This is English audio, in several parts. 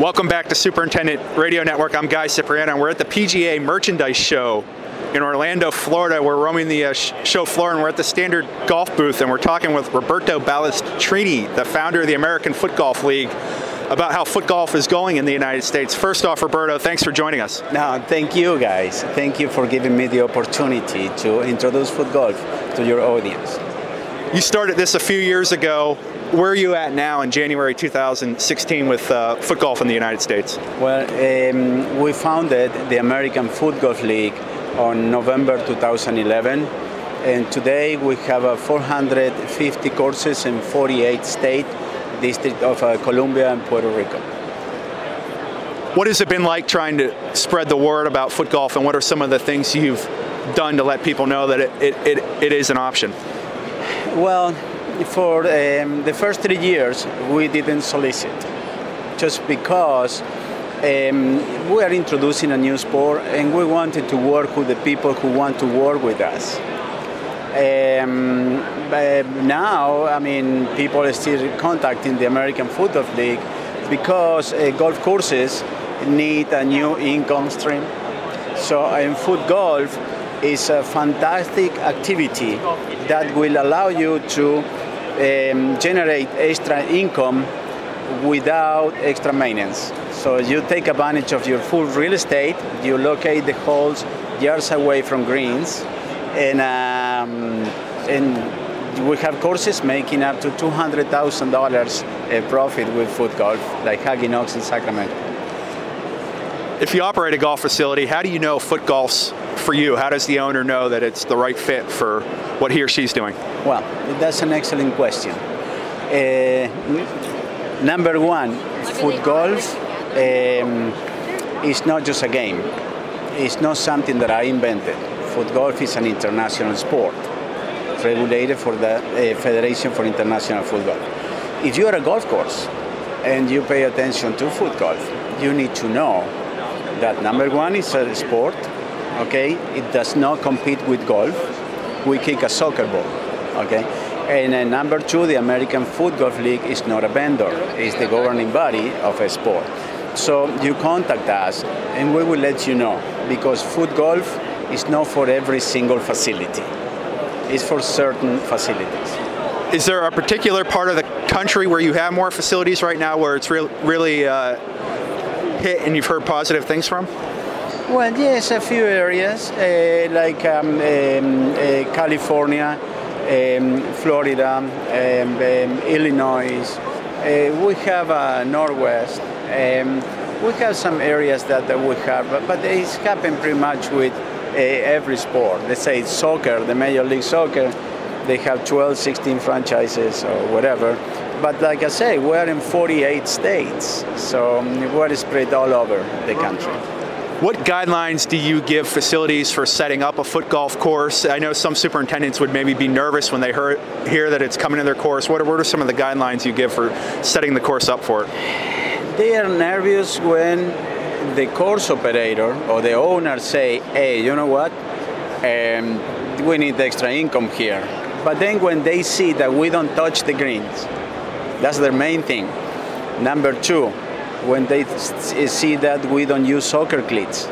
Welcome back to Superintendent Radio Network. I'm Guy Cipriano. And we're at the PGA Merchandise Show in Orlando, Florida. We're roaming the uh, show floor and we're at the Standard Golf booth and we're talking with Roberto Balestrini, the founder of the American Foot Golf League, about how foot golf is going in the United States. First off, Roberto, thanks for joining us. No, thank you guys. Thank you for giving me the opportunity to introduce foot golf to your audience. You started this a few years ago. Where are you at now in January 2016 with uh, foot golf in the United States? Well, um, we founded the American Foot Golf League on November 2011, and today we have uh, 450 courses in 48 states District of uh, Columbia and Puerto Rico. What has it been like trying to spread the word about foot golf, and what are some of the things you've done to let people know that it, it, it, it is an option? Well, for um, the first three years, we didn't solicit, just because um, we are introducing a new sport and we wanted to work with the people who want to work with us. Um, now, I mean, people are still contacting the American Foot Golf League because uh, golf courses need a new income stream. So, in foot golf is a fantastic activity that will allow you to um, generate extra income without extra maintenance. So you take advantage of your full real estate, you locate the holes yards away from greens, and um, and we have courses making up to two hundred thousand dollars profit with foot golf, like Haggin Oaks in Sacramento. If you operate a golf facility, how do you know foot golf's for you? How does the owner know that it's the right fit for what he or she's doing? Well, that's an excellent question. Uh, number one, foot golf um, is not just a game. It's not something that I invented foot golf is an international sport regulated for the uh, Federation for International Foot Golf. If you are a golf course and you pay attention to foot golf, you need to know that number one is a sport, okay? It does not compete with golf. We kick a soccer ball, okay? And uh, number two, the American Foot Golf League is not a vendor, it's the governing body of a sport. So you contact us and we will let you know because foot golf is not for every single facility. It's for certain facilities. Is there a particular part of the country where you have more facilities right now where it's re- really uh, hit and you've heard positive things from? Well, yes, a few areas uh, like um, um, uh, California, um, Florida, um, um, Illinois. Uh, we have uh, Northwest. Um, we have some areas that, that we have, but, but it's happened pretty much with every sport. Let's say soccer, the Major League Soccer, they have 12, 16 franchises or whatever. But like I say, we're in 48 states, so we're spread all over the country. What guidelines do you give facilities for setting up a foot golf course? I know some superintendents would maybe be nervous when they hear, hear that it's coming to their course. What are, what are some of the guidelines you give for setting the course up for it? They are nervous when the course operator or the owner say, hey, you know what? Um, we need extra income here. But then when they see that we don't touch the greens, that's their main thing. Number two, when they see that we don't use soccer cleats.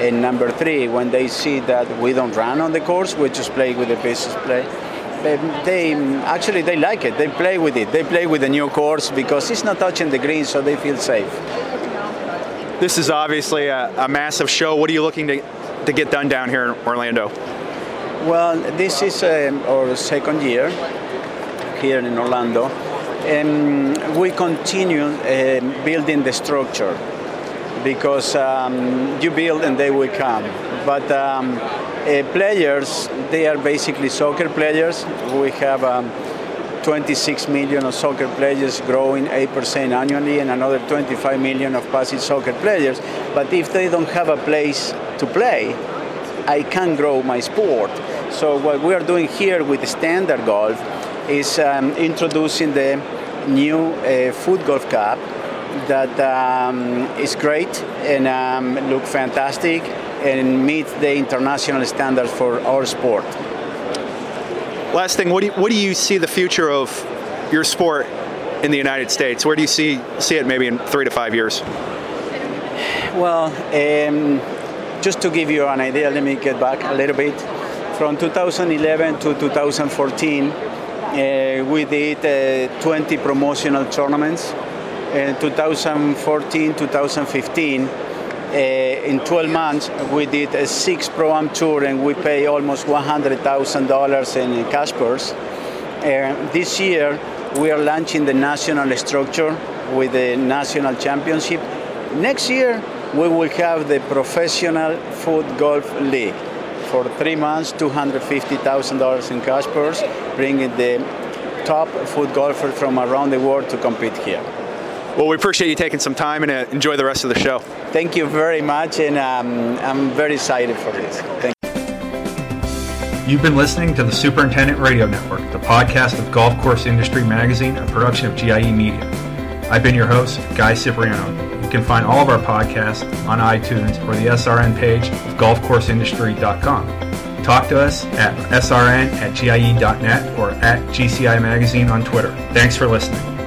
And number three, when they see that we don't run on the course, we just play with the business play. They actually they like it. They play with it. They play with the new course because it's not touching the green, so they feel safe. This is obviously a, a massive show. What are you looking to, to get done down here in Orlando? Well, this is um, our second year here in Orlando, and we continue uh, building the structure because um, you build and they will come. But um, uh, players, they are basically soccer players. We have um, 26 million of soccer players growing 8% annually and another 25 million of passive soccer players. But if they don't have a place to play, I can't grow my sport. So what we are doing here with Standard Golf is um, introducing the new uh, Foot Golf Cup that um, is great and um, look fantastic and meet the international standards for our sport. Last thing, what do you, what do you see the future of your sport in the United States? Where do you see see it maybe in three to five years? Well, um, just to give you an idea, let me get back a little bit. From 2011 to 2014, uh, we did uh, 20 promotional tournaments. In 2014, 2015, uh, in 12 months, we did a six pro am tour and we pay almost $100,000 in cash purse. Uh, this year, we are launching the national structure with the national championship. Next year, we will have the professional foot golf league for three months, $250,000 in cash purse, bringing the top foot golfers from around the world to compete here. Well, we appreciate you taking some time and uh, enjoy the rest of the show. Thank you very much, and um, I'm very excited for this. Thank you. You've been listening to the Superintendent Radio Network, the podcast of Golf Course Industry Magazine, a production of GIE Media. I've been your host, Guy Cipriano. You can find all of our podcasts on iTunes or the SRN page of golfcourseindustry.com. Talk to us at srn at gie.net or at GCI Magazine on Twitter. Thanks for listening.